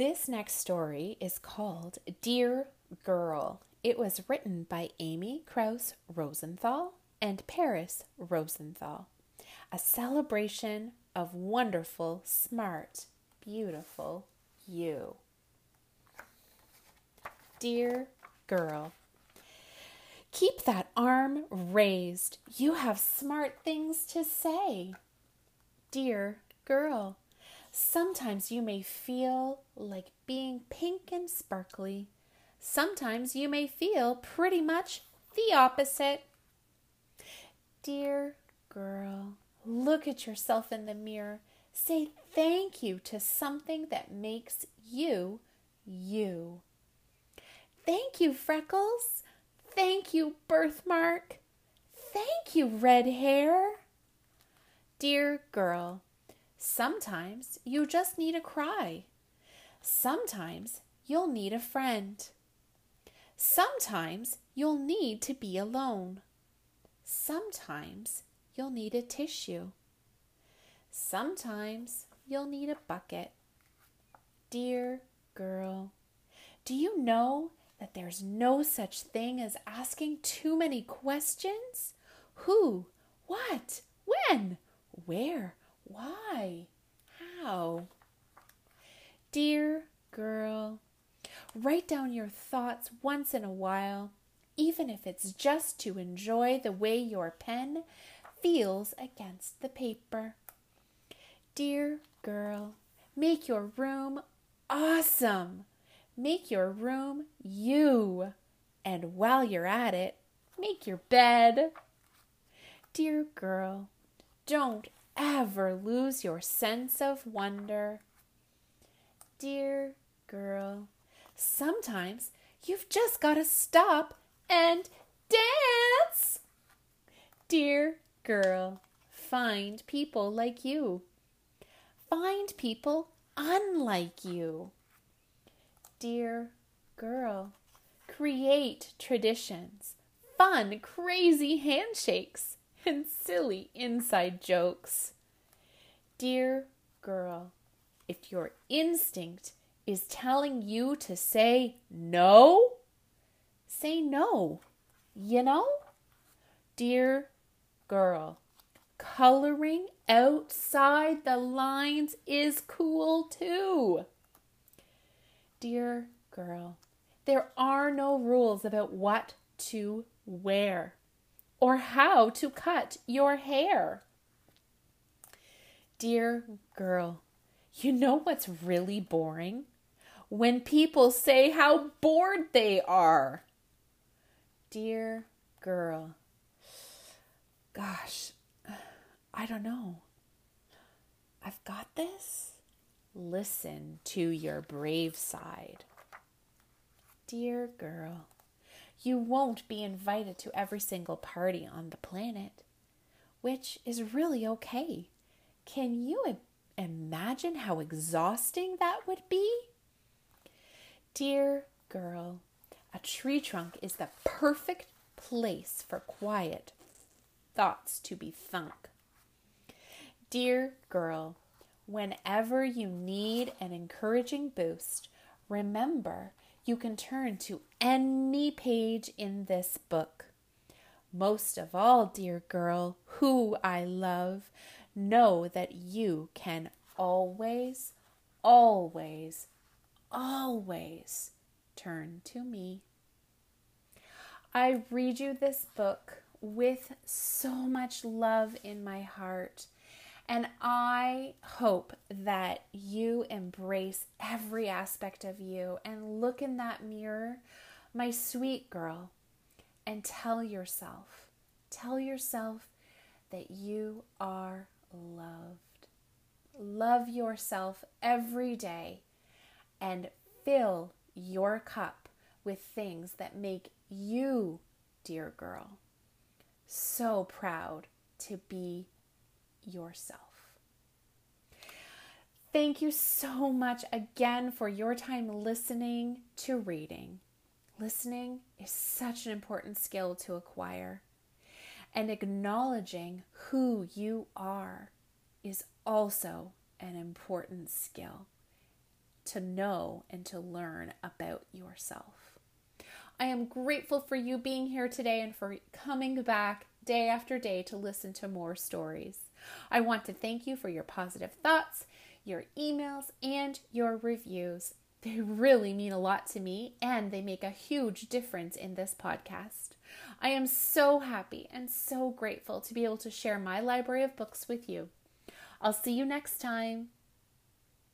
This next story is called Dear Girl. It was written by Amy Krouse Rosenthal and Paris Rosenthal. A celebration of wonderful, smart, beautiful you. Dear girl, keep that arm raised. You have smart things to say. Dear girl, sometimes you may feel like being pink and sparkly Sometimes you may feel pretty much the opposite. Dear girl, look at yourself in the mirror. Say thank you to something that makes you you. Thank you, Freckles. Thank you, birthmark. Thank you, red hair. Dear girl, sometimes you just need a cry. Sometimes you'll need a friend. Sometimes you'll need to be alone. Sometimes you'll need a tissue. Sometimes you'll need a bucket. Dear girl, do you know that there's no such thing as asking too many questions? Who? What? When? Where? Why? How? Dear girl, Write down your thoughts once in a while, even if it's just to enjoy the way your pen feels against the paper. Dear girl, make your room awesome. Make your room you. And while you're at it, make your bed. Dear girl, don't ever lose your sense of wonder. Dear girl, Sometimes you've just got to stop and dance. Dear girl, find people like you. Find people unlike you. Dear girl, create traditions, fun, crazy handshakes, and silly inside jokes. Dear girl, if your instinct is telling you to say no, say no. You know? Dear girl, coloring outside the lines is cool too. Dear girl, there are no rules about what to wear or how to cut your hair. Dear girl, you know what's really boring? when people say how bored they are. Dear girl, gosh, I don't know. I've got this. Listen to your brave side. Dear girl, you won't be invited to every single party on the planet, which is really okay. Can you imagine how exhausting that would be? Dear girl, a tree trunk is the perfect place for quiet thoughts to be thunk. Dear girl, whenever you need an encouraging boost, remember you can turn to any page in this book. Most of all, dear girl, who I love, know that you can always, always always turn to me. I read you this book with so much love in my heart. And I hope that you embrace every aspect of you and look in that mirror, my sweet girl, and tell yourself, tell yourself that you are loved. Love yourself every day and fill your cup with things that make you, dear girl, so proud to be yourself. Thank you so much again for your time listening to reading. Listening is such an important skill to acquire, and acknowledging who you are is also an important skill to know and to learn about yourself. I am grateful for you being here today and for coming back day after day to listen to more stories. I want to thank you for your positive thoughts your emails, and your reviews. They really mean a lot to me and they make a huge difference in this podcast. I am so happy and so grateful to be able to share my library of books with you. I'll see you next time.